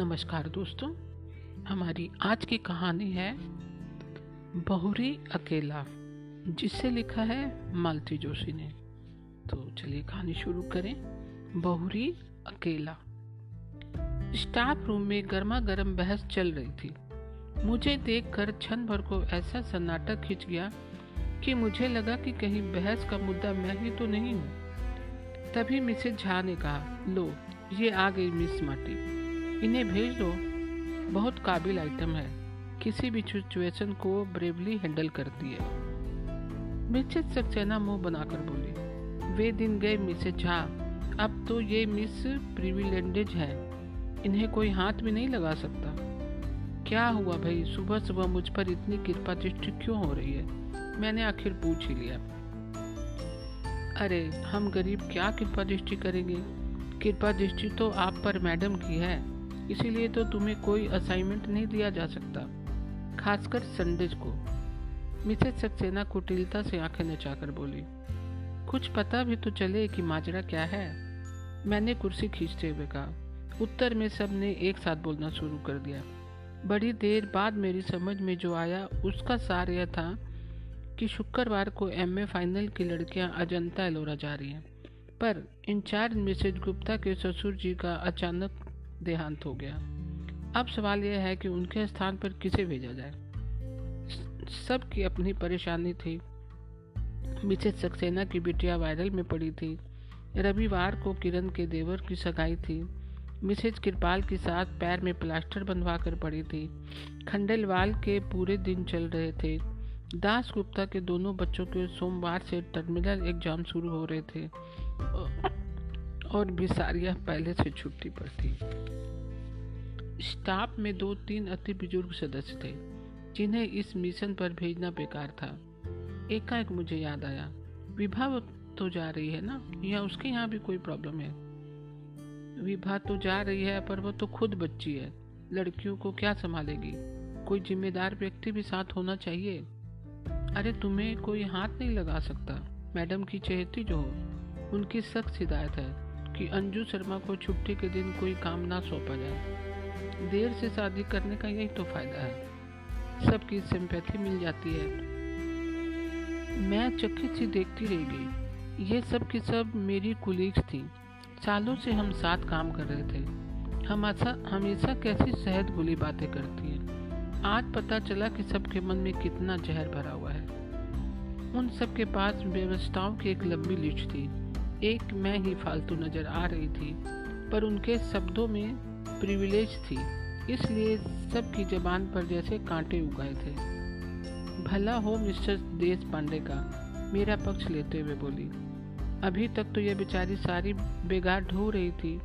नमस्कार दोस्तों, हमारी आज की कहानी है बहुरी अकेला जिसे लिखा है मालती जोशी ने। तो चलिए कहानी शुरू करें, बहुरी अकेला। स्टाफ रूम में गर्मा गर्म बहस चल रही थी। मुझे देखकर क्षण भर को ऐसा सन्नाटा खिंच गया कि मुझे लगा कि कहीं बहस का मुद्दा मैं ही तो नहीं हूँ। तभी मिसेज झा ने कहा, लो, ये आ गई मिस माटी इन्हें भेज दो। बहुत काबिल आइटम है। किसी भी सिचुएशन को ब्रेवली हैंडल करती है। मिसेज सक्सेना मुँह बनाकर बोली, वे दिन गए मिसेज झा। अब तो ये मिस प्रिविलेंडेज है। इन्हें कोई हाथ भी नहीं लगा सकता। क्या हुआ भाई? सुबह सुबह मुझ पर इतनी कृपा दृष्टि क्यों हो रही है? मैंने आखिर पूछ ही लिया। अरे, हम गरीब क्या कृपा दृष्टि करेंगे? कृपा दृष्टि तो आप पर मैडम की है। इसीलिए तो तुम्हें कोई असाइनमेंट नहीं दिया जा सकता, खासकर संडेज को। मिसेज सक्सेना कुटिलता से आँखें नचाकर बोली, कुछ पता भी तो चले कि माजरा क्या है? मैंने कुर्सी खींचते हुए कहा, उत्तर में सबने एक साथ बोलना शुरू कर दिया। बड़ी देर बाद मेरी समझ में जो आया, उसका सार यह था कि शुक्रवार को एमए फाइनल की लड़कियाँ अजंता एलोरा जा रही हैं। पर इंचार्ज मिसेज गुप्ता के ससुर जी का अचानक देहांत हो गया। अब सवाल यह है कि उनके स्थान पर किसे भेजा जाए? सबकी अपनी परेशानी थी। मिसेज सक्सेना की बिटिया वायरल में पड़ी थी। रविवार को किरण के देवर की सगाई थी। मिसेज कृपाल के साथ पैर में प्लास्टर बनवा कर पड़ी थी। खंडेलवाल के पूरे दिन चल रहे थे। दास गुप्ता के दोनों बच्चों के सोमवार से टर्मिनल एग्ज़ाम शुरू हो रहे थे। और बिसारिया पहले से छुट्टी पर थी। स्टाफ में दो तीन अति बुज़ुर्ग सदस्य थे, जिन्हें इस मिशन पर भेजना बेकार था। एकाएक मुझे याद आया, विभा तो जा रही है ना? या उसके यहाँ भी कोई प्रॉब्लम है? विभा तो जा रही है, पर वो तो खुद बच्ची है। लड़कियों को क्या संभालेगी? कोई जिम्मेदार व्यक्ति भी साथ होना चाहिए? अरे तुम्हें कोई हाथ नहीं लगा सकता। मैडम की चहेती जो हो, उनकी सख्त हिदायत है। कि अंजू शर्मा को छुट्टी के दिन कोई काम ना सौंपा जाए। देर से शादी करने का यही तो फ़ायदा है। सबकी सिंपैथी मिल जाती है। मैं चकित सी देखती रह गई। ये सब की सब मेरी कुलीग्स थी। सालों से हम साथ काम कर रहे थे। हम ऐसा हमेशा कैसी सहद गुली बातें करती है। आज पता चला कि सबके मन में कितना जहर भरा हुआ है। उन सब के पास व्यवस्थाओं की एक लंबी लिस्ट थी। एक मैं ही फालतू नज़र आ रही थी, पर उनके शब्दों में प्रिविलेज थी, इसलिए सबकी जबान पर जैसे कांटे उगाए थे। भला हो, मिस्टर देश पांडे का, मेरा पक्ष लेते हुए बोली। अभी तक तो यह बेचारी सारी बेगार ढो रही थी।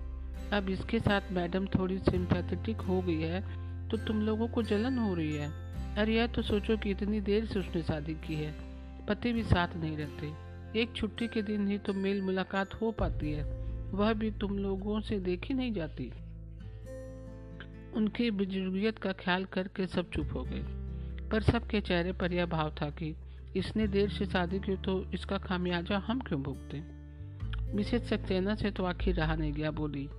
अब इसके साथ मैडम थोड़ी सिंपैथेटिक हो गई है तो तुम लोगों को जलन हो रही है। अरे यह तो सोचो कि इतनी देर से उसने शादी की है, पति भी साथ नहीं रहते। एक छुट्टी के दिन ही तो मेल मुलाकात हो पाती है। वह भी तुम लोगों से देखी नहीं जाती। उनकी बुजुर्गियत का ख्याल करके सब चुप हो गए। पर सबके चेहरे पर यह भाव था कि इसने देर से शादी की तो इसका खामियाजा हम क्यों भुगते? मिसेज सक्सेना से तो आखिर रहा नहीं गया, बोली,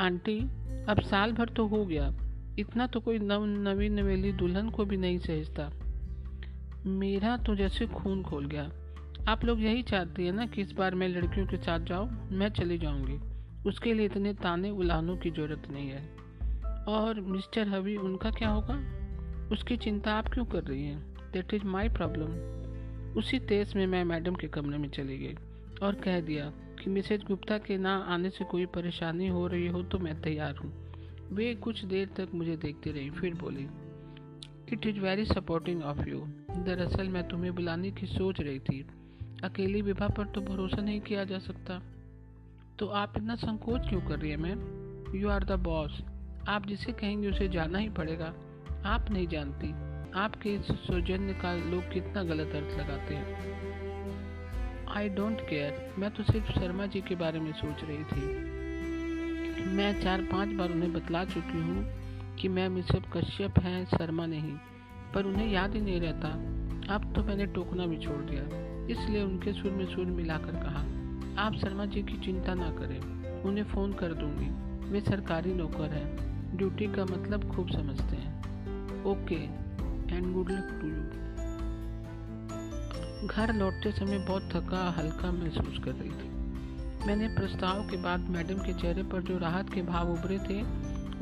आंटी, अब साल भर तो हो गया। इतना तो कोई नव नवी नवेली दुल्हन को भी नहीं सहजता। मेरा तो जैसे खून खोल गया। आप लोग यही चाहती है ना कि इस बार मैं लड़कियों के साथ जाऊँ, मैं चली जाऊँगी। उसके लिए इतने ताने उलानों की ज़रूरत नहीं है। और मिस्टर हवी, उनका क्या होगा? उसकी चिंता आप क्यों कर रही हैं? दैट इज़ माई प्रॉब्लम उसी तेज में मैं मैडम के कमरे में चली गई और कह दिया कि मिसेज गुप्ता के ना आने से कोई परेशानी हो रही हो तो मैं तैयार हूँ। वे कुछ देर तक मुझे देखती रही, फिर बोली it is very supporting of you दरअसल मैं तुम्हें बुलाने की सोच रही थी। अकेली विवाह पर तो भरोसा नहीं किया जा सकता। तो आप इतना संकोच क्यों कर रही है, ma'am? You are the boss आप जिसे कहेंगे उसे जाना ही पड़ेगा। आप नहीं जानती। आपके इस सौजन्य का लोग कितना गलत अर्थ लगाते हैं। आई डोंट केयर मैं तो सिर्फ़ शर्मा जी के बारे में सोच रही थी। मैं चार पाँच बार उन्हें बतला चुकी हूँ कि मैं मिसेप कश्यप हैं, शर्मा नहीं। पर उन्हें याद ही नहीं रहता। अब तो मैंने टोकना भी छोड़ दिया। इसलिए उनके सुर में सुर मिलाकर कहा, आप शर्मा जी की चिंता ना करें, उन्हें फ़ोन कर दूँगी। वे सरकारी नौकर हैं। ड्यूटी का मतलब खूब समझते हैं। Okay, and good luck to you. घर लौटते समय बहुत थका, हल्का महसूस कर रही थी। मैंने प्रस्ताव के बाद मैडम के चेहरे पर जो राहत के भाव उभरे थे,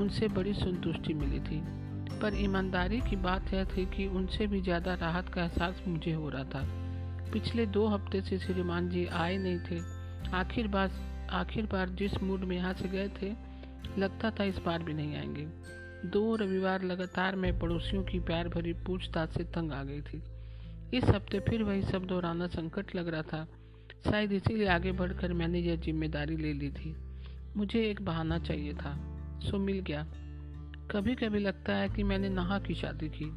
उनसे बड़ी संतुष्टि मिली थी। पर ईमानदारी की बात यह थी कि उनसे भी ज़्यादा राहत का एहसास मुझे हो रहा था। पिछले दो हफ़्ते से श्रीमान जी आए नहीं थे। आखिर बार आखिर बार जिस मूड में यहाँ से गए थे, लगता था इस बार भी नहीं आएँगे। दो रविवार लगातार मैं पड़ोसियों की प्यार भरी पूछताछ से तंग आ गई थी। इस हफ़्ते फिर वही सब दोहराना संकट लग रहा था। शायद इसीलिए आगे बढ़कर मैंने यह ज़िम्मेदारी ले ली थी। मुझे एक बहाना चाहिए था, सो मिल गया। कभी कभी लगता है कि मैंने नहा की शादी की।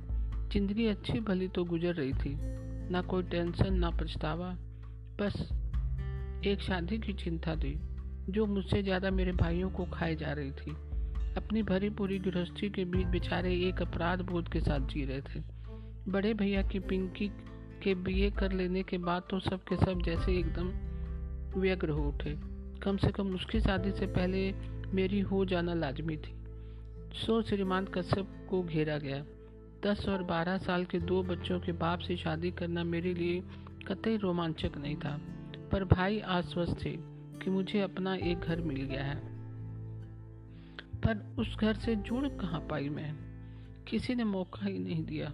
ज़िंदगी अच्छी भली तो गुजर रही थी। ना कोई टेंशन, ना पछतावा। बस एक शादी की चिंता थी, जो मुझसे ज़्यादा मेरे भाइयों को खाए जा रही थी। अपनी भरी पूरी गृहस्थी के बीच बेचारे एक अपराध बोध के साथ जी रहे थे। बड़े भैया की पिंकी के बीए कर लेने के बाद तो सब के सब जैसे एकदम व्यग्र हो उठे। कम से कम उसकी शादी से पहले मेरी हो जाना लाजमी थी। सो श्रीमान कश्यप को घेरा गया। दस और बारह साल के दो बच्चों के बाप से शादी करना मेरे लिए कतई रोमांचक नहीं था, पर भाई आश्वस्त थे कि मुझे अपना एक घर मिल गया है। पर उस घर से जुड़ कहाँ पाई मैं? किसी ने मौका ही नहीं दिया।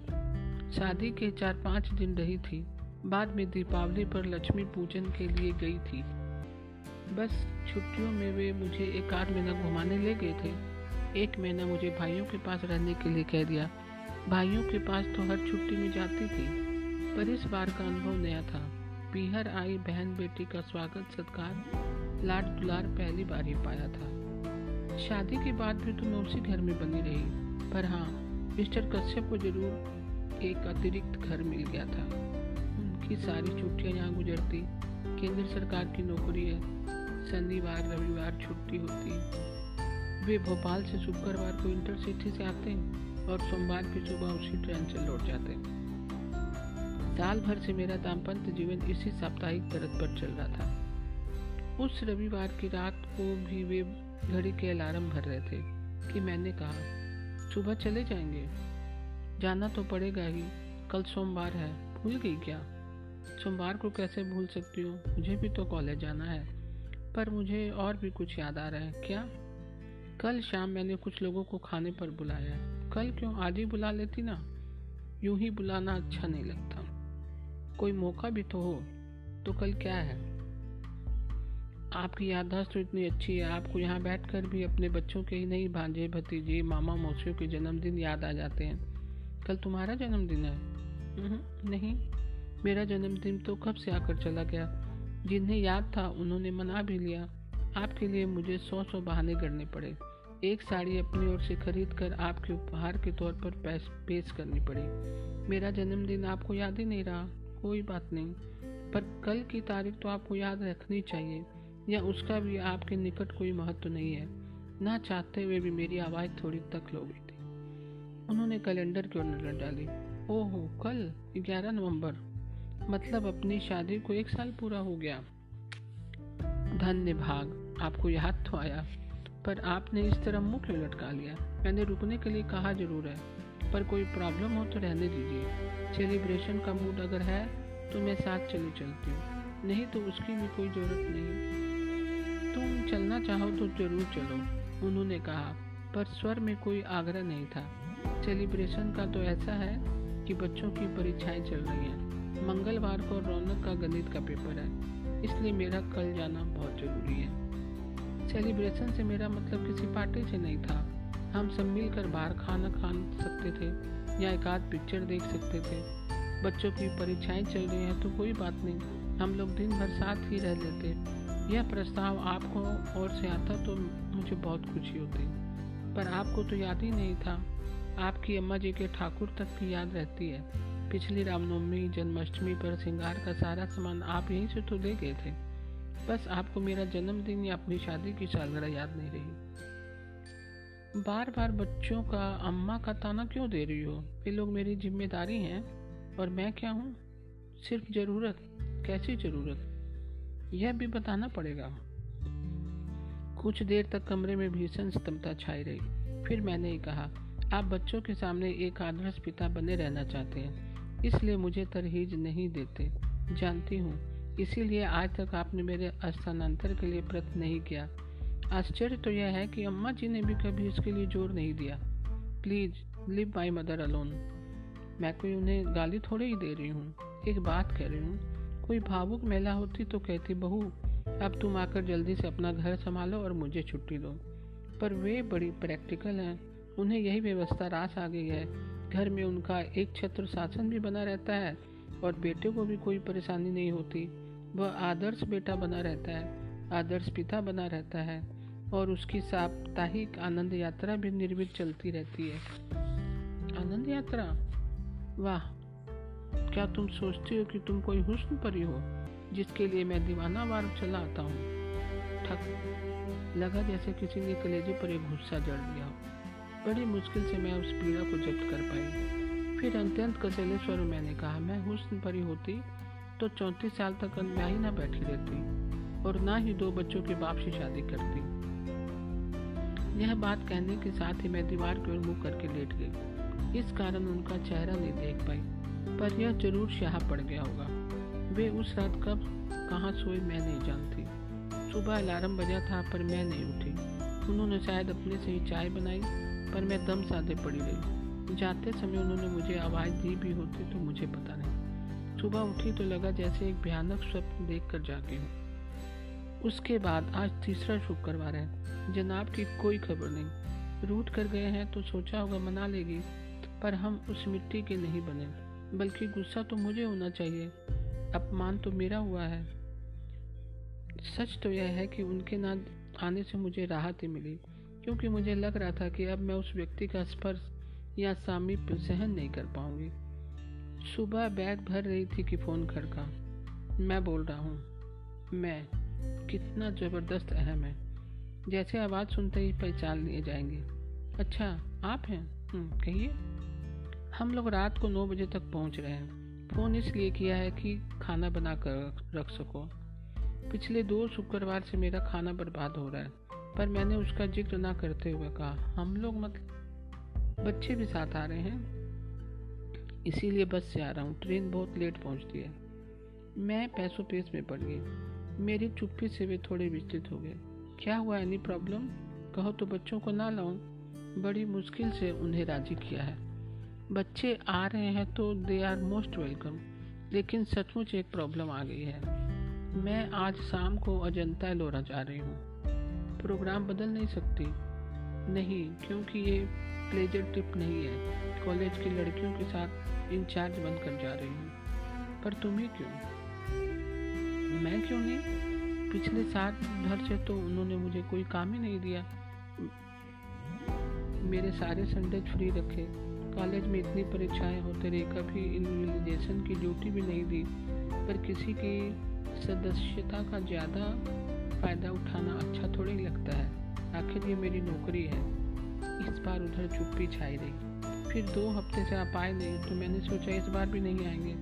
शादी के चार पाँच दिन रही थी, बाद में दीपावली पर लक्ष्मी पूजन के लिए गई थी। बस छुट्टियों में वे मुझे एक आध महीना घुमाने ले गए थे। एक महीना मुझे भाइयों के पास रहने के लिए कह दिया भाइयों के पास तो हर छुट्टी में जाती थी, पर इस बार का अनुभव नया था। पीहर आई बहन बेटी का स्वागत, सत्कार, लाड दुलार पहली बार ही पाया था। शादी के बाद भी तो मैं उसी घर में बनी रही, पर हाँ मिस्टर कश्यप को ज़रूर एक अतिरिक्त घर मिल गया था। उनकी सारी छुट्टियाँ यहाँ गुजरती। केंद्र सरकार की नौकरी है। शनिवार, रविवार छुट्टी होती। वे भोपाल से शुक्रवार को इंटरसिटी से आते हैं। और सोमवार की सुबह उसी ट्रेन से लौट जाते। साल भर से मेरा दाम्पत्य जीवन इसी साप्ताहिक दरद पर चल रहा था। उस रविवार की रात को भी वे घड़ी के अलार्म भर रहे थे कि मैंने कहा, सुबह चले जाएँगे? जाना तो पड़ेगा ही। कल सोमवार है। भूल गई क्या? सोमवार को कैसे भूल सकती हूँ? मुझे भी तो कॉलेज जाना है। पर मुझे और भी कुछ याद आ रहा है। क्या? कल शाम मैंने कुछ लोगों को खाने पर बुलाया कल क्यों आज ही बुला लेती ना? यूँ ही बुलाना अच्छा नहीं लगता। कोई मौका भी तो हो तो कल क्या है? आपकी याददाश्त तो इतनी अच्छी है, आपको यहाँ बैठकर भी अपने बच्चों के ही नहीं, भांजे भतीजे, मामा मौसियों के जन्मदिन याद आ जाते हैं। कल तुम्हारा जन्मदिन है? नहीं। मेरा जन्मदिन तो कब से आकर चला गया? जिन्हें याद था, उन्होंने मना भी लिया। आपके लिए मुझे सौ सौ बहाने करने पड़े। एक साड़ी अपनी ओर से खरीद कर आपके उपहार के तौर पर पेश करनी पड़ी। मेरा जन्मदिन आपको याद ही नहीं रहा, कोई बात नहीं। पर कल की तारीख तो आपको याद रखनी चाहिए, या उसका भी आपके निकट कोई महत्व तो नहीं है। ना चाहते हुए भी मेरी आवाज़ थोड़ी तक लो गई थी। उन्होंने कैलेंडर की ओर नज़र डाली। ओहो, कल 11 नवंबर। मतलब अपनी शादी को एक साल पूरा हो गया। धन्य भाग, आपको याद तो आया। पर आपने इस तरह क्यों लटका लिया। मैंने रुकने के लिए कहा, ज़रूर है। पर कोई प्रॉब्लम हो तो रहने दीजिए। सेलिब्रेशन का मूड अगर है तो मैं साथ चली चलती हूँ। नहीं तो उसकी भी कोई ज़रूरत नहीं। तुम चलना चाहो तो ज़रूर चलो, उन्होंने कहा। पर स्वर में कोई आग्रह नहीं था। सेलिब्रेशन का तो ऐसा है कि बच्चों की परीक्षाएँ चल रही हैं। मंगलवार को रौनक का गणित का पेपर है। इसलिए मेरा कल जाना बहुत ज़रूरी है। सेलिब्रेशन से मेरा मतलब किसी पार्टी से नहीं था। हम सब मिलकर बाहर खाना खा सकते थे या एक आध पिक्चर देख सकते थे। बच्चों की परीक्षाएँ चल रही हैं तो कोई बात नहीं, हम लोग दिन भर साथ ही रह लेते। यह प्रस्ताव आपको और से आता तो मुझे बहुत खुशी होती, पर आपको तो याद ही नहीं था। आपकी अम्मा जी के ठाकुर तक की याद रहती है। पिछली रामनवमी, जन्माष्टमी पर श्रृंगार का सारा सामान आप यहीं से तो ले गए थे। बस आपको मेरा जन्मदिन या अपनी शादी की सालगिरह याद नहीं रही। बार बार बच्चों का, अम्मा का ताना क्यों दे रही हो? ये लोग मेरी ज़िम्मेदारी हैं, और मैं क्या हूँ? सिर्फ़ ज़रूरत, कैसी ज़रूरत? यह भी बताना पड़ेगा। कुछ देर तक कमरे में भीषण स्तंभता छाई रही। फिर मैंने ही कहा, आप बच्चों के सामने एक आदर्श पिता बने रहना चाहते हैं, इसलिए मुझे तरहीज नहीं देते। जानती हूँ इसीलिए आज तक आपने मेरे स्थानांतर के लिए प्रयत्न नहीं किया। आश्चर्य तो यह है कि अम्मा जी ने भी कभी इसके लिए ज़ोर नहीं दिया। Please leave my mother alone मैं कोई उन्हें गाली थोड़े ही दे रही हूँ। एक बात कह रही हूँ, कोई भावुक महिला होती तो कहती, बहू, अब तुम आकर जल्दी से अपना घर संभालो और मुझे छुट्टी दो। पर वे बड़ी प्रैक्टिकल हैं। उन्हें यही व्यवस्था रास आ गई है। घर में उनका एक छत्र शासन भी बना रहता है और बेटे को भी कोई परेशानी नहीं होती। वह आदर्श बेटा बना रहता है, आदर्श पिता बना रहता है और उसकी साप्ताहिक आनंद यात्रा भी निर्वित चलती रहती है। आनंद यात्रा? वाह, क्या तुम सोचती हो कि तुम कोई हुस्न परी हो, जिसके लिए मैं दीवाना वार चला आता हूँ? ठक लगा जैसे किसी ने कलेजे पर एक गुस्सा जड़ दिया हो। बड़ी मुश्किल से मैं उस पीड़ा को जब्त कर पाई। फिर अत्यंत कसैले स्वर मैंने कहा, मैं हुस्न परी होती तो चौंतीस साल तक अनब्याही ना बैठी रहती और ना ही दो बच्चों के बाप से शादी करती। यह बात कहने के साथ ही मैं दीवार की ओर मुँह करके लेट गई। इस कारण उनका चेहरा नहीं देख पाई, पर यह ज़रूर स्याह पड़ गया होगा। वे उस रात कब, कहाँ सोए मैं नहीं जानती। सुबह अलार्म बजा था, पर मैं नहीं उठी। उन्होंने शायद अपने से ही चाय बनाई, पर मैं दम साधे पड़ी रही। जाते समय उन्होंने मुझे आवाज़ दी भी होती तो मुझे पता नहीं। सुबह उठी तो लगा जैसे एक भयानक स्वप्न देख कर जागी हूँ। उसके बाद आज तीसरा शुक्रवार है। जनाब की कोई खबर नहीं। रूट कर गए हैं तो सोचा होगा मना लेगी, पर हम उस मिट्टी के नहीं बने। बल्कि गुस्सा तो मुझे होना चाहिए। अपमान तो मेरा हुआ है। सच तो यह है कि उनके ना आने से मुझे राहत ही मिली, क्योंकि मुझे लग रहा था कि अब मैं उस व्यक्ति का स्पर्श या सामीप्य सहन नहीं कर पाऊँगी। सुबह बैग भर रही थी कि फ़ोन खड़का मैं बोल रहा हूँ मैं कितना ज़बरदस्त अहम है। जैसे आवाज़ सुनते ही पहचान लिए जाएँगे। अच्छा आप हैं? हम्म, कहिए। हम लोग रात को नौ बजे तक पहुँच रहे हैं। फ़ोन इसलिए किया है कि खाना बना कर रख सको। पिछले दो शुक्रवार से मेरा खाना बर्बाद हो रहा है पर मैंने उसका ज़िक्र ना करते हुए कहा हम लोग मतलब बच्चे भी साथ आ रहे हैं। इसीलिए बस से आ रहा हूँ। ट्रेन बहुत लेट पहुँचती है। मैं पैसों पेस में पड़ गई। मेरी चुप्पी से वे थोड़े विचलित हो गए। क्या हुआ, एनी प्रॉब्लम? कहो तो बच्चों को ना लाऊं। बड़ी मुश्किल से उन्हें राज़ी किया है। बच्चे आ रहे हैं तो दे आर मोस्ट वेलकम लेकिन सचमुच एक प्रॉब्लम आ गई है। मैं आज शाम को अजंता लोरा जा रही हूँ। प्रोग्राम बदल नहीं सकती। नहीं, क्योंकि ये प्लेजर ट्रिप नहीं है। कॉलेज की लड़कियों के साथ इंचार्ज बनकर जा रही हूँ। पर तुम्हें क्यों? मैं क्यों नहीं? पिछले साल भर से तो उन्होंने मुझे कोई काम ही नहीं दिया। मेरे सारे संडे फ्री रखे। कॉलेज में इतनी परीक्षाएँ होते रही, कभी इन्विलेशन की ड्यूटी भी नहीं दी। पर किसी की सदस्यता का ज़्यादा फ़ायदा उठाना अच्छा थोड़ी लगता है। आखिर ये मेरी नौकरी है। इस बार उधर चुप्पी छाई रही। फिर दो हफ़्ते से आप आए नहीं तो मैंने सोचा इस बार भी नहीं आएँगे।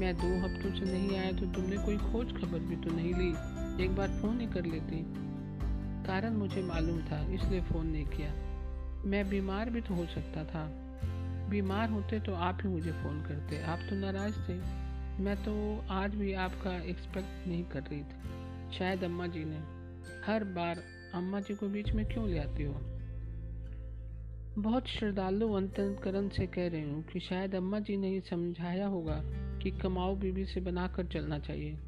मैं दो हफ्तों से नहीं आया तो तुमने कोई खोज खबर भी तो नहीं ली। एक बार फ़ोन ही कर लेती। कारण मुझे मालूम था, इसलिए फ़ोन नहीं किया। मैं बीमार भी तो हो सकता था। बीमार होते तो आप ही मुझे फ़ोन करते। आप तो नाराज़ थे। मैं तो आज भी आपका एक्सपेक्ट नहीं कर रही थी। शायद अम्मा जी ने। हर बार अम्मा जी को बीच में क्यों ले आती हो? बहुत श्रद्धालु अंतकरण से कह रही हूँ कि शायद अम्मा जी ने समझाया होगा कि कमाओ बीबी से बनाकर चलना चाहिए।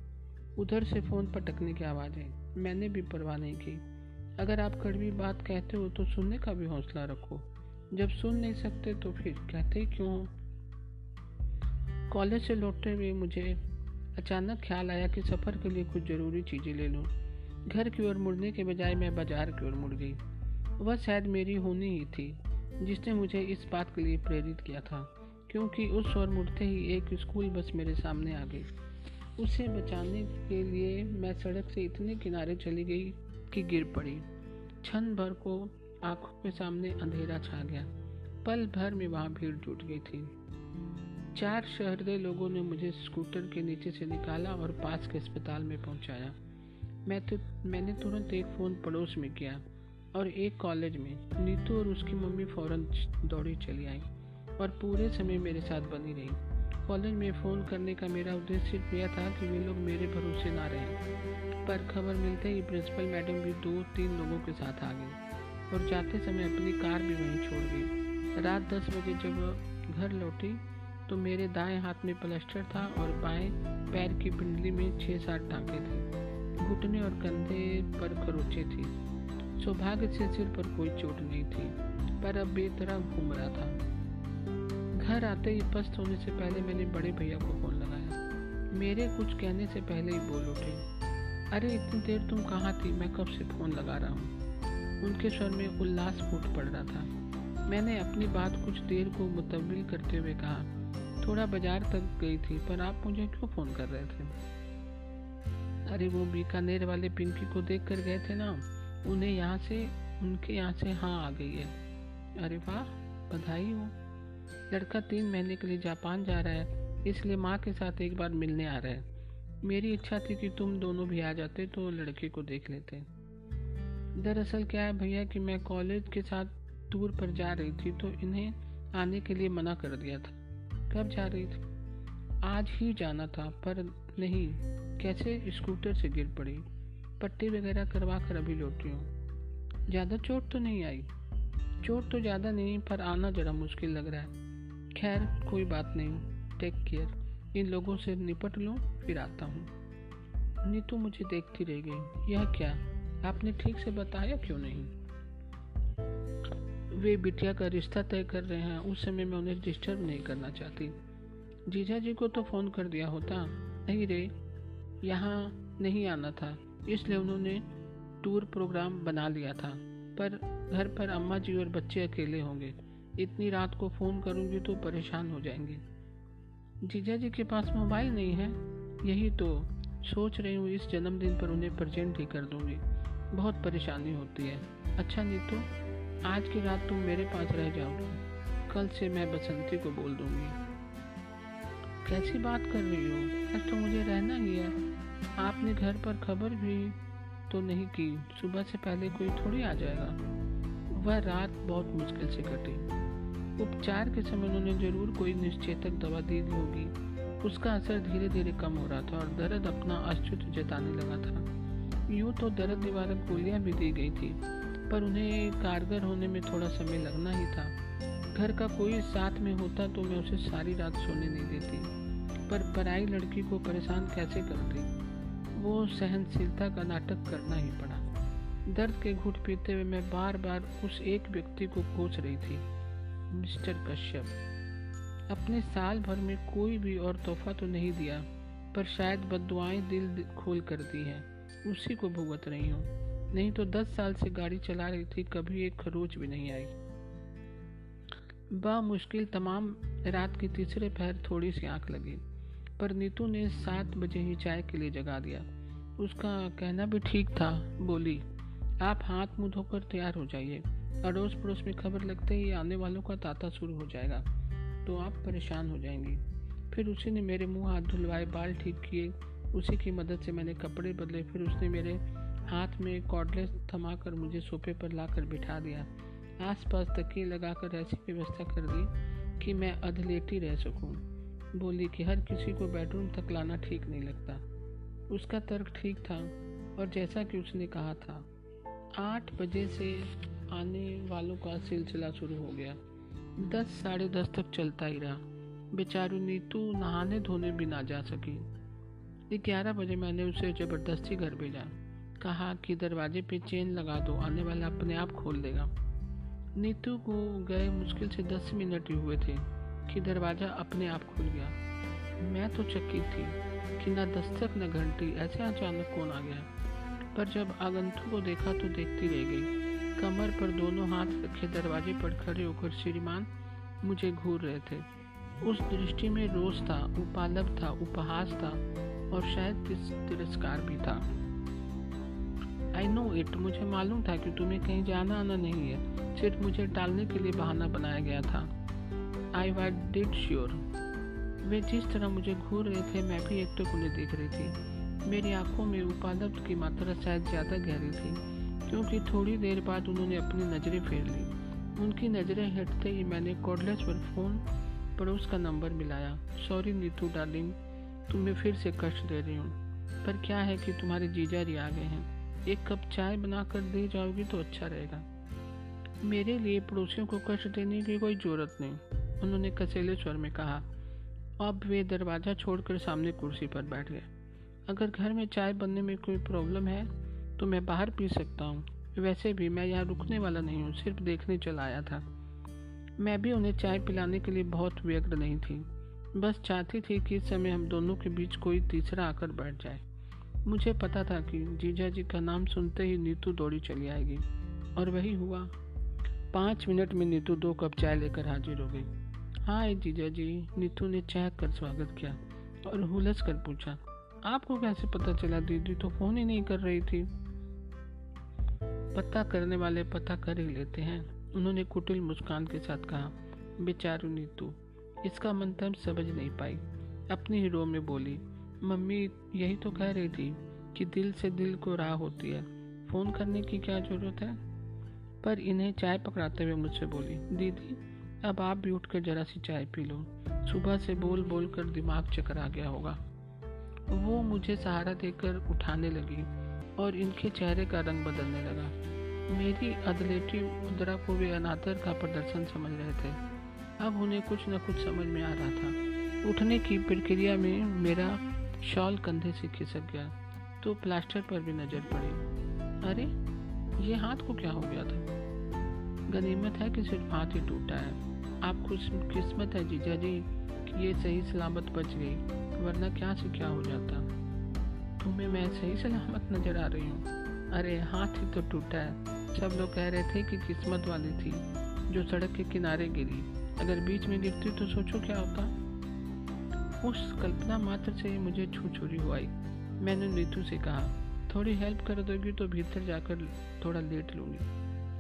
उधर से फ़ोन पटकने की आवाज़ें मैंने भी परवाह नहीं की। अगर आप कड़वी बात कहते हो तो सुनने का भी हौसला रखो। जब सुन नहीं सकते तो फिर कहते ही? क्यों कॉलेज से लौटते हुए मुझे अचानक ख्याल आया कि सफ़र के लिए कुछ ज़रूरी चीज़ें ले लूँ। घर की ओर मुड़ने के बजाय मैं बाज़ार की ओर मुड़ गई। वह शायद मेरी होनी ही थी, जिसने मुझे इस बात के लिए प्रेरित किया था, क्योंकि उस ओर मुड़ते ही एक स्कूल बस मेरे सामने आ गई। उसे बचाने के लिए मैं सड़क से इतने किनारे चली गई कि गिर पड़ी। क्षण भर को आँखों के सामने अंधेरा छा गया। पल भर में वहाँ भीड़ जुट गई थी। चार शहरदे लोगों ने मुझे स्कूटर के नीचे से निकाला और पास के अस्पताल में पहुँचाया। मैं तो मैंने तुरंत एक फ़ोन पड़ोस में किया और एक कॉलेज में नीतू और उसकी मम्मी फ़ौरन दौड़ी चली आई और पूरे समय मेरे साथ बनी रही। कॉलेज में फ़ोन करने का मेरा उद्देश्य सिर्फ़ यह था कि वे लोग मेरे भरोसे ना रहें। पर खबर मिलते ही प्रिंसिपल मैडम भी दो, तीन लोगों के साथ आ गई और जाते समय अपनी कार भी वहीं छोड़ गई। रात दस बजे जब घर लौटी तो मेरे दाएँ हाथ में प्लास्टर था और बाएँ पैर की पिंडली में छः सात टाँके थे। घुटने और कंधे पर खरोचे थी। सौभाग्य से सिर पर कोई चोट नहीं थी, पर अब बेतरह घूम रहा था। घर आते ही पस्त होने से पहले मैंने बड़े भैया को फ़ोन लगाया। मेरे कुछ कहने से पहले ही बोल उठे, अरे, इतनी देर तुम कहाँ थी? मैं कब से फ़ोन लगा रहा हूँ? उनके स्वर में उल्लास फूट पड़ रहा था। मैंने अपनी बात कुछ देर को मुतविल करते हुए कहा, थोड़ा बाज़ार तक गई थी, पर आप मुझे क्यों फ़ोन कर रहे थे? अरे वो बीकानेर वाले पिंकी को देख कर गए थे ना, उन्हें यहाँ से, उनके यहाँ से हाँ आ गई है। अरे वाह, बधाई हो। लड़का तीन महीने के लिए जापान जा रहा है, इसलिए माँ के साथ एक बार मिलने आ रहा है। मेरी इच्छा थी कि तुम दोनों भी आ जाते तो लड़के को देख लेते। दरअसल क्या है भैया कि मैं कॉलेज के साथ टूर पर जा रही थी तो इन्हें आने के लिए मना कर दिया था। कब जा रही थी? आज ही जाना था, पर नहीं, कैसे स्कूटर से गिर पड़ी? पट्टी वगैरह करवा कर अभी लौटी हूँ। ज़्यादा चोट तो नहीं आई? चोट तो ज़्यादा नहीं, पर आना ज़रा मुश्किल लग रहा है। खैर, कोई बात नहीं। टेक केयर इन लोगों से निपट लूँ, फिर आता हूँ। नीतू मुझे देखती रह गई। यह क्या? आपने ठीक से बताया क्यों नहीं? वे बिटिया का रिश्ता तय कर रहे हैं। उस समय मैं उन्हें डिस्टर्ब नहीं करना चाहती। जीजा जी को तो फ़ोन कर दिया होता। नहीं रे, यहाँ नहीं आना था। इसलिए उन्होंने टूर प्रोग्राम बना लिया था। पर घर पर अम्मा जी और बच्चे अकेले होंगे। इतनी रात को फ़ोन करूँगी तो परेशान हो जाएँगे। जीजा जी के पास मोबाइल नहीं है। यही तो सोच रही हूँ, इस जन्मदिन पर उन्हें प्रजेंट ही कर दूँगी। बहुत परेशानी होती है। अच्छा नीतू, आज की रात तुम मेरे पास रह जाओगी। कल से मैं बसंती को बोल दूँगी। कैसी बात कर रही हो? आज तो मुझे रहना ही है। आपने घर पर खबर भी तो नहीं की। सुबह से पहले कोई थोड़ी आ जाएगा। वह रात बहुत मुश्किल से कटी। उपचार के समय उन्होंने ज़रूर कोई निश्चेतक दवा दी होगी। उसका असर धीरे धीरे कम हो रहा था और दर्द अपना अश्चुत जताने लगा था। यूँ तो दर्द निवारक गोलियाँ भी दी गई थी, पर उन्हें कारगर होने में थोड़ा समय लगना ही था। घर का कोई साथ में होता तो मैं उसे सारी रात सोने नहीं देती। पर पराई लड़की को परेशान कैसे करती? वो सहनशीलता का नाटक करना ही पड़ा। दर्द के घुट पीते हुए मैं बार बार उस एक व्यक्ति को कोच रही थी, मिस्टर कश्यप। अपने साल भर में कोई भी और तोहफा तो नहीं दिया, पर शायद बदुआएँ दिल खोल कर दी हैं। उसी को भुगत रही हूँ। नहीं तो दस साल से गाड़ी चला रही थी, कभी एक खरोच भी नहीं आई। बा मुश्किल तमाम रात के तीसरे पहर थोड़ी सी आँख लगी, पर नीतू ने सात बजे ही चाय के लिए जगा दिया। उसका कहना भी ठीक था, बोली, आप हाथ मुँह धोकर तैयार हो जाइए। अड़ोस पड़ोस में खबर लगते ही आने वालों का ताता शुरू हो जाएगा तो आप परेशान हो जाएँगी। फिर उसी ने मेरे मुँह हाथ धुलवाए, बाल ठीक किए। उसी की मदद से मैंने कपड़े बदले, फिर उसने मेरे हाथ में कॉर्डलेस थमाकर मुझे सोफे पर लाकर बिठा दिया। आसपास तकिए लगाकर ऐसी व्यवस्था कर दी कि मैं अधलेटी रह सकूँ। बोली कि हर किसी को बेडरूम तक लाना ठीक नहीं लगता। उसका तर्क ठीक था और जैसा कि उसने कहा था, आठ बजे से आने वालों का सिलसिला शुरू हो गया। दस, साढ़े दस तक चलता ही रहा। बेचारू नीतू नहाने धोने भी ना जा सकी। ग्यारह बजे मैंने उसे ज़बरदस्ती घर भेजा। कहा कि दरवाजे पे चेन लगा दो, आने वाला अपने आप खोल देगा। नीतू को गए मुश्किल से दस मिनट ही हुए थे कि दरवाज़ा अपने आप खुल गया। मैं तो चक्की थी कि न दस्तक, न घंटी, ऐसे अचानक कौन आ गया। पर जब आगंतु को देखा तो देखती रह गई। कमर पर दोनों हाथ रखे दरवाजे पर खड़े होकर श्रीमान मुझे घूर रहे थे। उस दृष्टि में रोष था उपालब था, उपहास था और शायद तिरस्कार भी था। आई नो इट मुझे मालूम था कि तुम्हें कहीं जाना आना नहीं है। सिर्फ़ मुझे टालने के लिए बहाना बनाया गया था। आई वाट डिड श्योर वे जिस तरह मुझे घूर रहे थे, मैं भी एक टक उन्हें देख रही थी। मेरी आँखों में उपालब्ध की मात्रा शायद ज़्यादा गहरी थी, क्योंकि थोड़ी देर बाद उन्होंने अपनी नज़रें फेर ली। उनकी नज़रें हटते ही मैंने कॉर्डलेस पर फ़ोन पड़ोस का नंबर मिलाया। सॉरी नीतू डार्लिंग तुम्हें फिर से कष्ट दे रही हूँ, पर क्या है कि तुम्हारे जीजा जी आ गए हैं। एक कप चाय बना कर दे जाओगी तो अच्छा रहेगा। मेरे लिए पड़ोसियों को कष्ट देने की कोई ज़रूरत नहीं, उन्होंने कसेले स्वर में कहा। अब वे दरवाज़ा छोड़कर सामने कुर्सी पर बैठ गए। अगर घर में चाय बनने में कोई प्रॉब्लम है तो मैं बाहर पी सकता हूँ। वैसे भी मैं यहाँ रुकने वाला नहीं हूँ, सिर्फ़ देखने चला आया था। मैं भी उन्हें चाय पिलाने के लिए बहुत व्यग्र नहीं थी। बस चाहती थी कि इस समय हम दोनों के बीच कोई तीसरा आकर बैठ जाए। मुझे पता था कि जीजा जी का नाम सुनते ही नीतू दौड़ी चली आएगी, और वही हुआ। पाँच मिनट में नीतू दो कप चाय लेकर हाजिर हो गई। हाँ जीजा जी, नीतू ने चहक कर स्वागत किया और हुलस कर पूछा, आपको कैसे पता चला दीदी तो फ़ोन ही नहीं कर रही थी? पता करने वाले पता कर ही लेते हैं, उन्होंने कुटिल मुस्कान के साथ कहा। बेचारू नीतू, इसका मंतव्य समझ नहीं पाई। अपनी हीरो में बोली, मम्मी, यही तो कह रही थी कि दिल से दिल को राह होती है। फ़ोन करने की क्या ज़रूरत है? पर इन्हें चाय पकड़ाते हुए मुझसे बोली, दीदी, अब आप भी उठकर जरा सी चाय पी लो। सुबह से बोल बोल कर दिमाग चकर आ गया होगा। वो मुझे सहारा देकर उठाने लगी और इनके चेहरे का रंग बदलने लगा। मेरी अदलेटी मुद्रा को वे अनादर का प्रदर्शन समझ रहे थे। अब उन्हें कुछ न कुछ समझ में आ रहा था। उठने की प्रक्रिया में मेरा शॉल कंधे से खिसक गया तो प्लास्टर पर भी नज़र पड़ी। अरे ये हाथ को क्या हो गया था? गनीमत है कि सिर्फ़ हाथ ही टूटा है। आप खुश किस्मत है जीजा जी, कि ये सही सलामत बच गई, वरना क्या से क्या हो जाता? तुम्हें मैं सही सलामत नज़र आ रही हूँ। अरे, हाथ ही तो टूटा है। सब लोग कह रहे थे कि किस्मत वाली थी, जो सड़क के किनारे गिरी। अगर बीच में गिरती तो सोचो क्या होता? उस कल्पना मात्र से मुझे छू छुरी हुई मैंने नीतू से कहा थोड़ी हेल्प कर दोगी तो भीतर जाकर थोड़ा लेट लूँगी।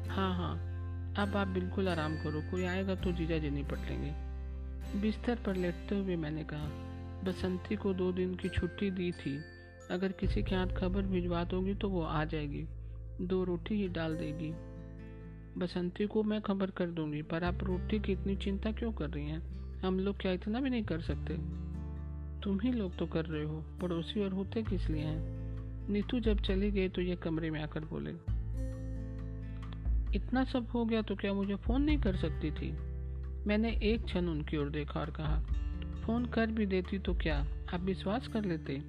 हाँ हाँ। अब आप बिल्कुल आराम करो। कोई आएगा तो जीजा जी नहीं पटेंगे बिस्तर पर लेटते हुए मैंने कहा, बसंती को दो दिन की छुट्टी दी थी। अगर किसी के हाथ खबर भिजवा दोगी तो वो आ जाएगी। दो रोटी ही डाल देगी। बसंती को मैं खबर कर दूँगी, पर आप रोटी की इतनी चिंता क्यों कर रही हैं? हम लोग क्या इतना भी नहीं कर सकते? तुम ही लोग तो कर रहे हो। पड़ोसी और होते किस लिए हैं? नीतू जब चली गई तो ये कमरे में आकर बोले, इतना सब हो गया तो क्या मुझे फ़ोन नहीं कर सकती थी? मैंने एक क्षण उनकी ओर देखा और कहा, फ़ोन कर भी देती तो क्या? आप विश्वास कर लेते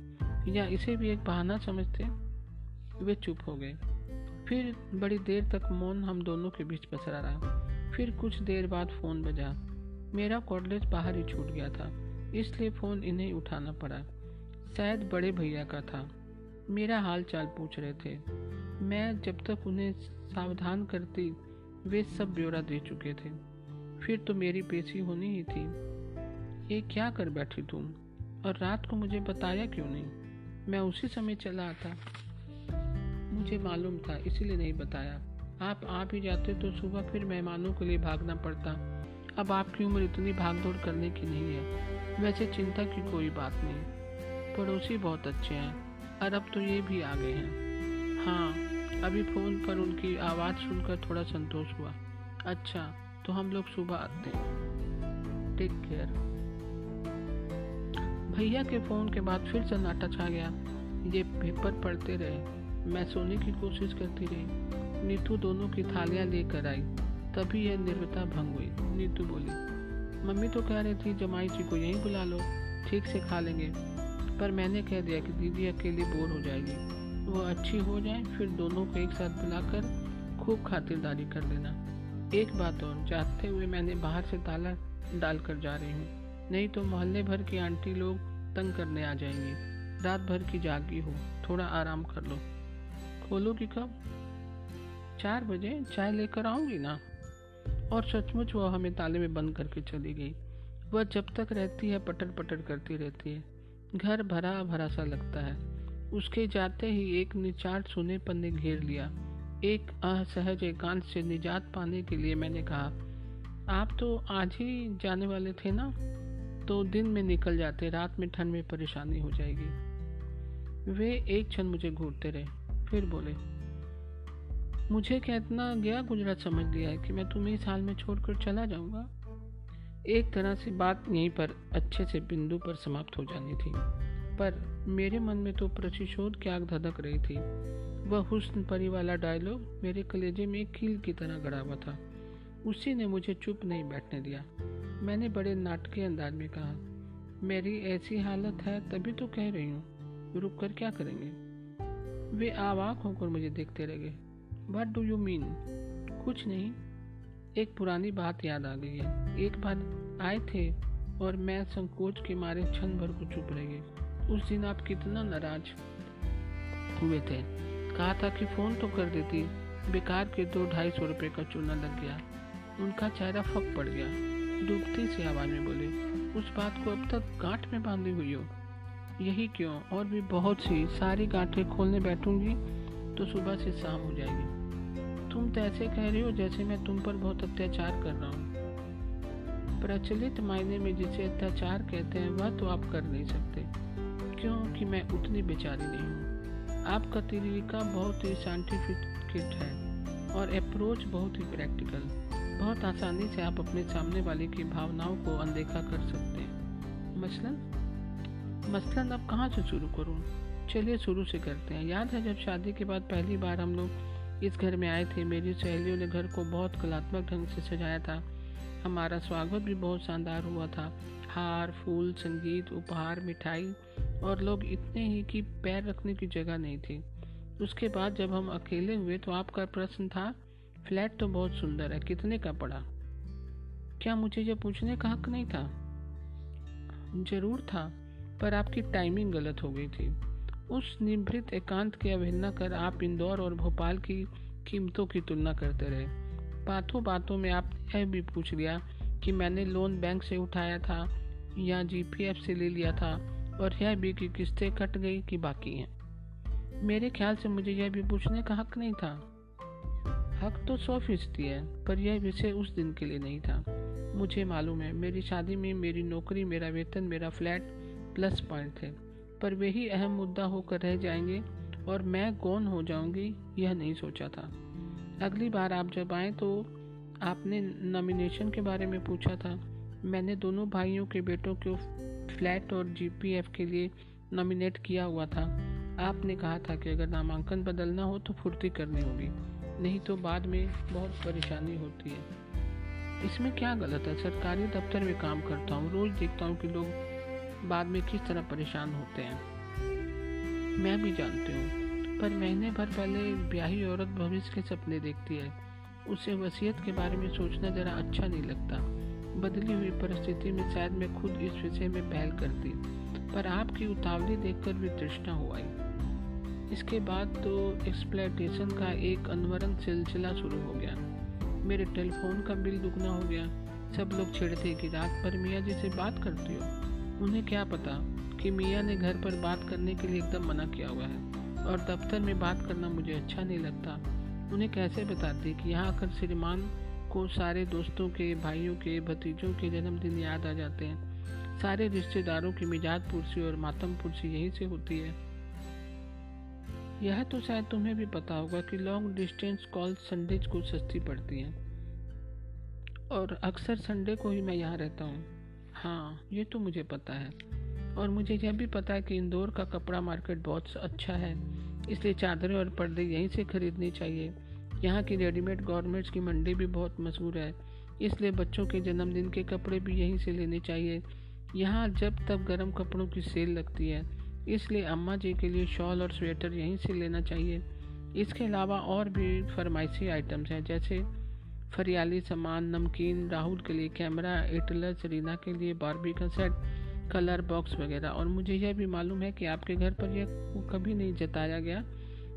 या इसे भी एक बहाना समझते? वे चुप हो गए। फिर बड़ी देर तक मौन हम दोनों के बीच पसरा रहा। फिर कुछ देर बाद फ़ोन बजा। मेरा कॉर्डलेज बाहर ही छूट गया था, इसलिए फ़ोन इन्हें उठाना पड़ा। शायद बड़े भैया का था। मेरा हाल चाल पूछ रहे थे। मैं जब तक उन्हें सावधान करती, वे सब ब्यौरा दे चुके थे। फिर तो मेरी पेशी होनी ही थी। ये क्या कर बैठी तुम? और रात को मुझे बताया क्यों नहीं? मैं उसी समय चला आता। मुझे मालूम था, इसीलिए नहीं बताया। आप आप ही जाते तो सुबह फिर मेहमानों के लिए भागना पड़ता। अब आपकी उम्र इतनी भागदौड़ करने की नहीं है। वैसे चिंता की कोई बात नहीं। पड़ोसी बहुत अच्छे हैं। और अब तो ये भी आ गए हैं। हाँ अभी फ़ोन पर उनकी आवाज़ सुनकर थोड़ा संतोष हुआ। अच्छा तो हम लोग सुबह आते हैं। टेक केयर भैया के फ़ोन के बाद फिर सन्नाटा छा गया। ये पेपर पढ़ते रहे। मैं सोने की कोशिश करती रही। नीतू दोनों की थालियाँ लेकर आई। तभी यह निर्वता भंग हुई। नीतू बोली, मम्मी तो कह रही थी जमाई जी को यहीं बुला लो। ठीक से खा लेंगे। पर मैंने कह दिया कि दीदी अकेली बोर हो जाएगी। वो अच्छी हो जाए, फिर दोनों को एक साथ बुलाकर खूब खातिरदारी कर लेना। एक बात और, जाते हुए मैंने बाहर से ताला डाल कर जा रही हूँ। नहीं तो मोहल्ले भर की आंटी लोग तंग करने आ जाएँगी। रात भर की जागी हो, थोड़ा आराम कर लो। खोलोगी कब? चार बजे, चाय लेकर आऊँगी ना? और सचमुच वह हमें ताले में बंद करके चली गई। वह जब तक रहती है पटर पटर करती रहती है। घर भरा भरा सा लगता है। उसके जाते ही एक निचाट सुनेपन ने घेर लिया। एक असहज एकांत से निजात पाने के लिए मैंने कहा, आप तो आज ही जाने वाले थे ना? तो दिन में निकल जाते, रात में ठंड में परेशानी हो जाएगी। वे एक क्षण मुझे घूरते रहे, फिर बोले, मुझे क्या इतना गया गुजरात समझ लिया है कि मैं तुम्हें इस हाल में छोड़कर चला जाऊँगा? एक तरह से बात यहीं पर अच्छे से बिंदु पर समाप्त हो जानी थी। पर मेरे मन में तो प्रतिशोध की आग धधक रही थी। वह हुस्न परी वाला डायलॉग मेरे कलेजे में कील की तरह गड़ा हुआ था। उसी ने मुझे चुप नहीं बैठने दिया। मैंने बड़े नाटकीय अंदाज में कहा, मेरी ऐसी हालत है, तभी तो कह रही हूँ। रुक कर क्या करेंगे? वे आवाक होकर मुझे देखते रहे वट डू यू मीन कुछ नहीं। एक पुरानी बात याद आ गई है। एक बार आए थे और मैं संकोच के मारे क्षण भर को चुप रह गई। उस दिन आप कितना नाराज़ हुए थे। कहा था कि फ़ोन तो कर देती, बेकार के दो ढाई सौ रुपये का चूना लग गया। उनका चेहरा फक पड़ गया। डूबती सी आवाज़ में बोले, उस बात को अब तक गांठ में बांधी हुई हो। यही क्यों? और भी बहुत सी सारी गांठें खोलने बैठूँगी तो सुबह से शाम हो जाएगी। तुम तो ऐसे कह रही हो जैसे मैं तुम पर बहुत अत्याचार कर रहा हूँ। प्रचलित मायने में जिसे अत्याचार कहते हैं, वह तो आप कर नहीं सकते। क्योंकि मैं उतनी बेचारी नहीं हूँ। आपका तरीका बहुत ही साइंटिफिक है और अप्रोच बहुत ही प्रैक्टिकल बहुत आसानी से आप अपने सामने वाले की भावनाओं को अनदेखा कर सकते हैं। मसलन? मसलन, अब कहाँ से शुरू करूँ? चलिए शुरू से करते हैं। याद है जब शादी के बाद पहली बार हम लोग इस घर में आए थे। मेरी सहेलियों ने घर को बहुत कलात्मक ढंग से सजाया था। हमारा स्वागत भी बहुत शानदार हुआ था। हार, फूल, संगीत, उपहार, मिठाई और लोग इतने ही कि पैर रखने की जगह नहीं थी। उसके बाद जब हम अकेले हुए तो आपका प्रश्न था, फ्लैट तो बहुत सुंदर है, कितने का पड़ा? क्या मुझे यह पूछने का हक नहीं था? ज़रूर था, पर आपकी टाइमिंग गलत हो गई थी। उस निभृत एकांत की अवहेलना कर आप इंदौर और भोपाल की कीमतों की तुलना करते रहे। बातों बातों में आपने यह भी पूछ लिया कि मैंने लोन बैंक से उठाया था या जीपीएफ से ले लिया था और यह भी कि किस्तें कट गई कि बाकी हैं। मेरे ख्याल से मुझे यह भी पूछने का हक नहीं था। हक तो सौ फ़ीसदी है, पर यह विषय उस दिन के लिए नहीं था। मुझे मालूम है, मेरी शादी में मेरी नौकरी, मेरा वेतन, मेरा फ्लैट, प्लस पॉइंट थे। पर वही अहम मुद्दा होकर रह जाएँगे और मैं कौन हो जाऊँगी, यह नहीं सोचा था। अगली बार आप जब आए तो आपने नॉमिनेशन के बारे में पूछा था। मैंने दोनों भाइयों के बेटों को फ्लैट और जीपीएफ के लिए नॉमिनेट किया हुआ था। आपने कहा था कि अगर नामांकन बदलना हो तो फुर्ती करनी होगी, नहीं तो बाद में बहुत परेशानी होती है। इसमें क्या गलत है? सरकारी दफ्तर में काम करता हूँ, रोज देखता हूँ कि लोग बाद में किस तरह परेशान होते हैं? मैं भी जानती हूँ, पर महीने भर पहले ब्याही औरत भविष्य के सपने देखती है। उसे वसीयत के बारे में सोचना ज़रा अच्छा नहीं लगता। बदली हुई परिस्थिति में शायद मैं खुद इस विषय में पहल करती, पर आपकी उतावली देखकर भी तृष्णा हो आई। इसके बाद तो एक्सप्लेटेशन का एक अनवरन सिलसिला शुरू हो गया। मेरे टेलीफोन का बिल दुगना हो गया। सब लोग छिड़ते कि रात पर मियाँ जी से बात करती हो। उन्हें क्या पता कि मियाँ ने घर पर बात करने के लिए एकदम मना किया हुआ है और दफ्तर में बात करना मुझे अच्छा नहीं लगता। उन्हें कैसे बताती कि यहाँ आकर श्रीमान को सारे दोस्तों के, भाइयों के, भतीजों के जन्मदिन याद आ जाते हैं। सारे रिश्तेदारों की मिजाज पुरसी और मातम पुरसी यहीं से होती है। यह तो शायद तुम्हें भी पता होगा कि लॉन्ग डिस्टेंस कॉल संडे को सस्ती पड़ती हैं। और अक्सर संडे को ही मैं यहाँ रहता हूँ। हाँ ये तो मुझे पता है। और मुझे यह भी पता है कि इंदौर का कपड़ा मार्केट बहुत अच्छा है, इसलिए चादरें और पर्दे यहीं से खरीदनी चाहिए। यहाँ की रेडीमेड गारमेंट्स की मंडी भी बहुत मशहूर है, इसलिए बच्चों के जन्मदिन के कपड़े भी यहीं से लेने चाहिए। यहाँ जब तब गर्म कपड़ों की सेल लगती है, इसलिए अम्मा जी के लिए शॉल और स्वेटर यहीं से लेना चाहिए। इसके अलावा और भी फरमाइशी आइटम्स हैं, जैसे फरियाली, सामान, नमकीन, राहुल के लिए कैमरा इटलर सरीना के लिए बारबी का सेट, कलर बॉक्स वगैरह। और मुझे यह भी मालूम है कि आपके घर पर यह कभी नहीं जताया गया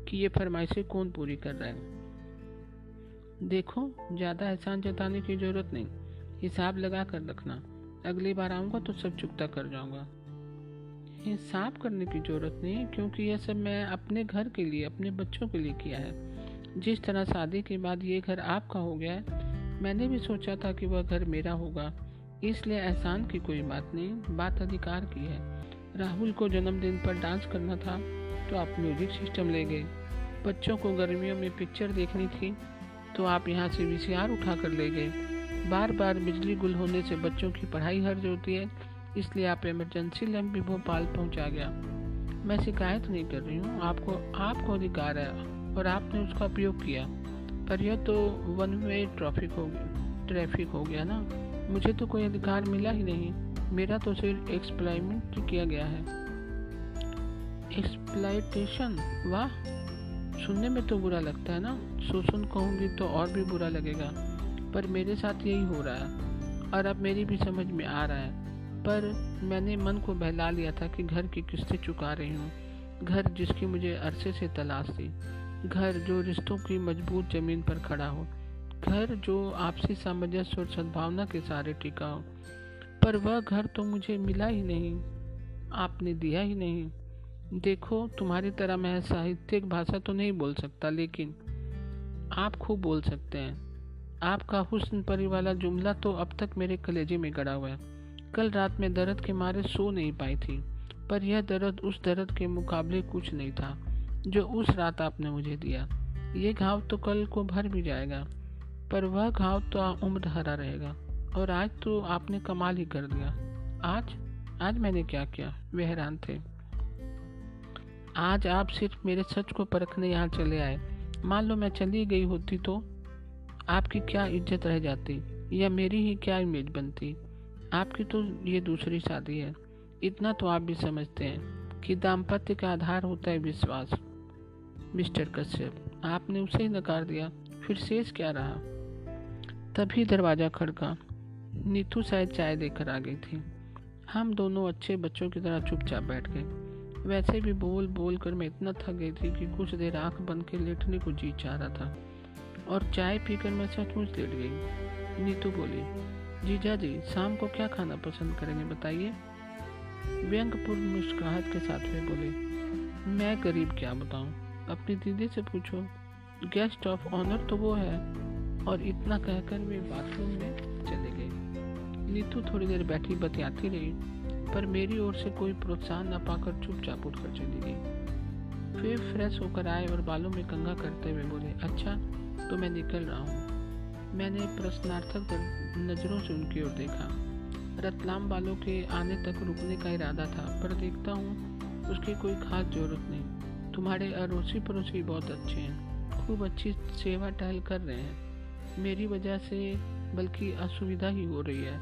कि ये फरमाइशें कौन पूरी कर रहा है। देखो, ज़्यादा एहसान जताने की ज़रूरत नहीं। हिसाब लगा कर रखना। अगली बार आऊँगा तो सब चुकता कर जाऊँगा। हिसाब करने की ज़रूरत नहीं, क्योंकि यह सब मैं अपने घर के लिए, अपने बच्चों के लिए किया है। जिस तरह शादी के बाद ये घर आपका हो गया, मैंने भी सोचा था कि वह घर मेरा होगा। इसलिए एहसान की कोई बात नहीं, बात अधिकार की है। राहुल को जन्मदिन पर डांस करना था तो आप म्यूज़िक सिस्टम ले गए। बच्चों को गर्मियों में पिक्चर देखनी थी तो आप यहाँ से वी उठा कर ले गए। बार बार बिजली गुल होने से बच्चों की पढ़ाई हर्ज होती है, इसलिए आप इमरजेंसी लैम्प भी भोपाल पहुँचा गया। मैं शिकायत नहीं कर रही हूँ, आपको आपको अधिकार है। और आपने उसका उपयोग किया। पर यह तो वन वे ट्रैफ़िक हो गया ट्रैफ़िक हो गया ना। मुझे तो कोई अधिकार मिला ही नहीं। मेरा तो सिर्फ़ एक्सप्लाइमेंट किया गया है। एक्सप्लाइटेशन वाह! सुनने में तो बुरा लगता है ना। शोषण कहूँगी तो और भी बुरा लगेगा। पर मेरे साथ यही हो रहा है, और अब मेरी भी समझ में आ रहा है। पर मैंने मन को बहला लिया था कि घर की किस्तें चुका रही हूँ। घर जिसकी मुझे अरसे से तलाश थी। घर जो रिश्तों की मज़बूत ज़मीन पर खड़ा हो। घर जो आपसी सामंजस्य और सद्भावना के सारे टिका हो। पर वह घर तो मुझे मिला ही नहीं। आपने दिया ही नहीं। देखो, तुम्हारी तरह मैं साहित्यिक भाषा तो नहीं बोल सकता, लेकिन आप खूब बोल सकते हैं। आपका हुस्न परी वाला जुमला तो अब तक मेरे कलेजे में गड़ा हुआ है। कल रात में दर्द के मारे सो नहीं पाई थी, पर यह दर्द उस दर्द के मुकाबले कुछ नहीं था। जो उस रात आपने मुझे दिया। ये घाव तो कल को भर भी जाएगा, पर वह घाव तो उम्र हरा रहेगा, और आज तो आपने कमाल ही कर दिया। आज? आज मैंने क्या किया? वे हैरान थे। आज आप सिर्फ़ मेरे सच को परखने यहाँ चले आए। मान लो मैं चली गई होती तो आपकी क्या इज़्ज़त रह जाती, या मेरी ही क्या इमेज बनती? आपकी तो ये दूसरी शादी है। इतना तो आप भी समझते हैं कि दाम्पत्य का आधार होता है विश्वास। मिस्टर कश्यप, आपने उसे ही नकार दिया, फिर शेष क्या रहा? तभी दरवाज़ा खड़का। नीतू शायद चाय देकर आ गई थी। हम दोनों अच्छे बच्चों की तरह चुपचाप बैठ गए। वैसे भी बोल बोल कर मैं इतना थक गई थी कि कुछ देर आँख बंद के लेटने को जी चाह रहा था। और चाय पीकर मैं सचमुच लेट गई। नीतू बोली, जीजा जी, शाम को क्या खाना पसंद करेंगे बताइए? व्यंगपूर्ण मुस्कुराहट के साथ वे बोले, मैं गरीब क्या बताऊँ? अपनी दीदी से पूछो गेस्ट ऑफ़ ऑनर तो वो है। और इतना कहकर वे बाथरूम में चले गए। नीतू थोड़ी देर बैठी, बतियाती रही, पर मेरी ओर से कोई प्रोत्साहन न पाकर चुपचाप उठकर चली गई। फिर फ्रेश होकर आए और बालों में कंगा करते हुए बोले अच्छा तो मैं निकल रहा हूँ। मैंने प्रश्नार्थक नज़रों से उनकी ओर देखा। रतलाम बालों के आने तक रुकने का इरादा था, पर देखता हूँ उसकी कोई खास ज़रूरत नहीं। तुम्हारे अड़ोसी पड़ोसी बहुत अच्छे हैं। खूब अच्छी सेवा टहल कर रहे हैं। मेरी वजह से बल्कि असुविधा ही हो रही है।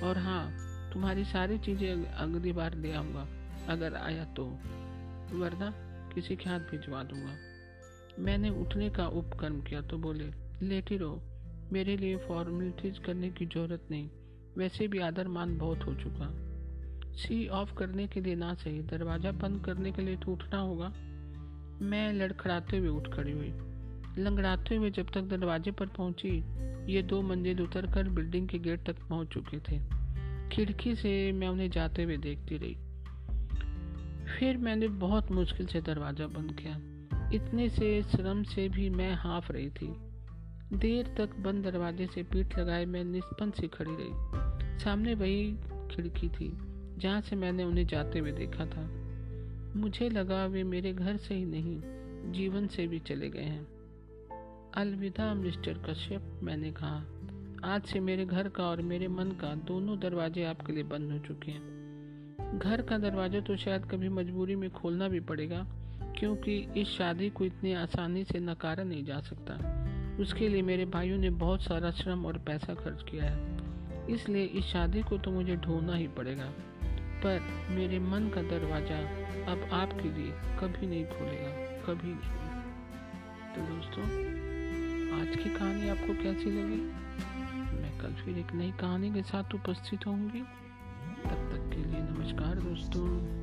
और हाँ तुम्हारी सारी चीज़ें अगली बार ले आऊँगा, अगर आया तो। वरना किसी के हाथ भिजवा दूँगा। मैंने उठने का उपक्रम किया तो बोले, लेटी रहो, मेरे लिए फॉर्मेलिटीज करने की ज़रूरत नहीं। वैसे भी आदर मान बहुत हो चुका। सी ऑफ़ करने के लिए ना सही, दरवाज़ा बंद करने के लिए तो उठना होगा। मैं लड़खड़ाते हुए उठ खड़ी हुई। लंगड़ाते हुए जब तक दरवाजे पर पहुँची, ये दो मंजिल उतर कर बिल्डिंग के गेट तक पहुँच चुके थे। खिड़की से मैं उन्हें जाते हुए देखती रही। फिर मैंने बहुत मुश्किल से दरवाज़ा बंद किया। इतने से श्रम से भी मैं हाँफ रही थी। देर तक बंद दरवाजे से पीठ लगाए मैं निष्पन्न सी खड़ी रही। सामने वही खिड़की थी, जहाँ से मैंने उन्हें जाते हुए देखा था। मुझे लगा वे मेरे घर से ही नहीं, जीवन से भी चले गए हैं। अलविदा, मिस्टर कश्यप, मैंने कहा। आज से मेरे घर का और मेरे मन का दोनों दरवाजे आपके लिए बंद हो चुके हैं। घर का दरवाज़ा तो शायद कभी मजबूरी में खोलना भी पड़ेगा, क्योंकि इस शादी को इतनी आसानी से नकारा नहीं जा सकता। उसके लिए मेरे भाइयों ने बहुत सारा श्रम और पैसा खर्च किया है। इसलिए इस शादी को तो मुझे ढूंढना ही पड़ेगा। पर मेरे मन का दरवाज़ा अब आपके लिए कभी नहीं खोलेगा, कभी नहीं। तो दोस्तों, आज की कहानी आपको कैसी लगी? मैं कल फिर एक नई कहानी के साथ उपस्थित होंगी। तब तक के लिए नमस्कार दोस्तों।